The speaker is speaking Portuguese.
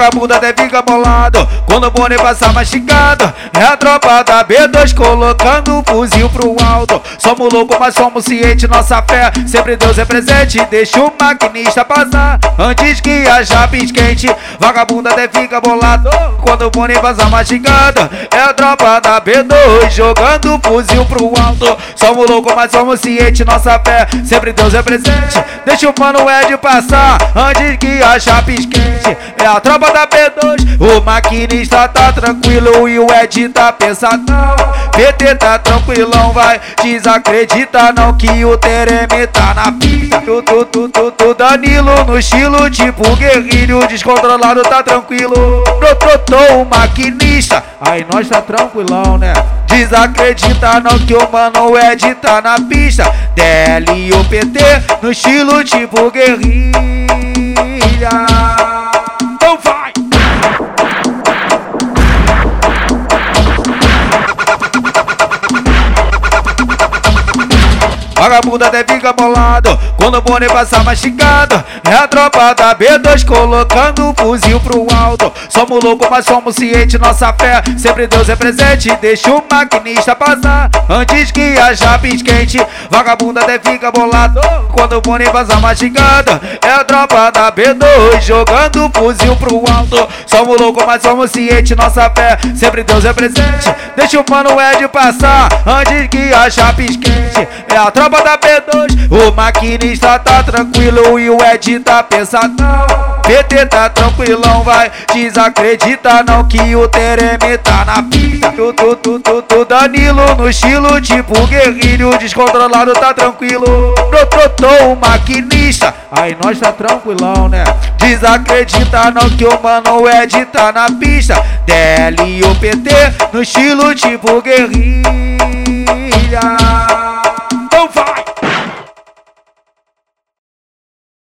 Vagabunda até fica bolado quando o Boni passa mastigado. É a tropa da B2 colocando o fuzil pro alto. Somos loucos, mas somos cientes, nossa fé. Sempre Deus é presente, deixa o maquinista passar. Antes que haja quente, vagabunda até fica bolado quando o Boni passa mastigado. É a tropa da B2 jogando o fuzil pro alto. Somos loucos, mas somos cientes, nossa fé. Sempre Deus é presente, deixa o mano Ed passar. Antes que haja quente, é a tropa da B2. O maquinista tá tranquilo e o Ed tá pensadão. PT tá tranquilão, vai. Desacredita não que o Tereme tá na pista. Tu, tu, tu, tu, tu, Danilo no estilo tipo guerrilho. Descontrolado tá tranquilo. Prototou o maquinista. Aí nós tá tranquilão, né? Desacredita não que o mano Ed tá na pista. DL e o PT no estilo tipo guerrilha. Vagabunda até fica bolado quando o Boni passa mastigado. É a tropa da B2 colocando o fuzil pro alto. Somos loucos, mas somos cientes, nossa fé. Sempre Deus é presente, deixa o maquinista passar. Antes que haja quente, vagabunda até fica bolado quando o Boni passa mastigado. É a tropa da B2 jogando o fuzil pro alto. Somos loucos, mas somos cientes, nossa fé. Sempre Deus é presente, deixa o mano Ed passar. Antes que haja quente, é a tropa da B2 O maquinista tá tranquilo e o Ed tá pensadão PT tá tranquilão, vai. Desacredita não que o Tereme tá na pista. Tu, tu, tu, tu, tu Danilo no estilo tipo guerrilho Descontrolado tá tranquilo. Prototou o maquinista. Aí nós tá tranquilão, né? Desacredita não que o mano Ed tá na pista. DL e o PT no estilo tipo guerrilho